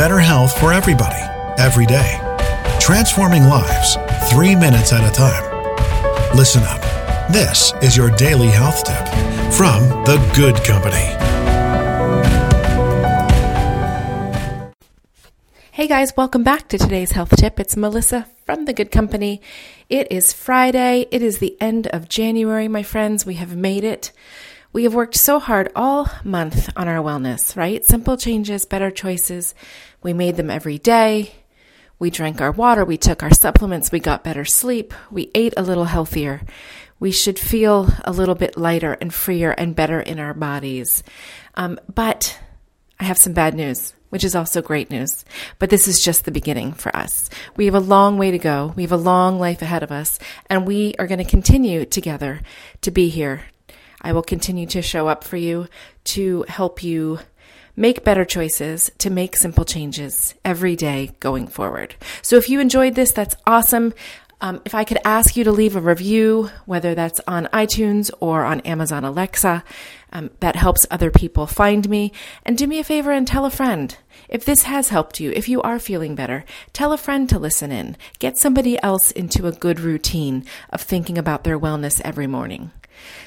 better health for everybody, every day. Transforming lives, three minutes at a time. Listen up. This is your daily health tip from The Good Company. Hey guys, welcome back to today's health tip. It's Melissa from The Good Company. It is Friday. It is the end of January, my friends. We have made it. We have worked so hard all month on our wellness, right? Simple changes, better choices. We made them every day. We drank our water. We took our supplements. We got better sleep. We ate a little healthier. We should feel a little bit lighter and freer and better in our bodies. Um, but I have some bad news which is also great news. But this is just the beginning for us. We have a long way to go. We have a long life ahead of us, and we are going to continue together to be here. I will continue to show up for you to help you make better choices, to make simple changes every day going forward. So if you enjoyed this, that's awesome. Um, if I could ask you to leave a review, whether that's on iTunes or on Amazon Alexa, um, that helps other people find me. And do me a favor and tell a friend. If this has helped you, if you are feeling better, tell a friend to listen in. Get somebody else into a good routine of thinking about their wellness every morning.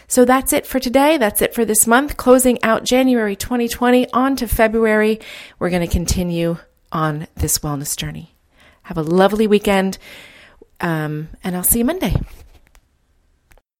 So that's it for today. That's it for this month. Closing out January 2020 on to February. We're going to continue on this wellness journey. Have a lovely weekend. Um, and I'll see you Monday.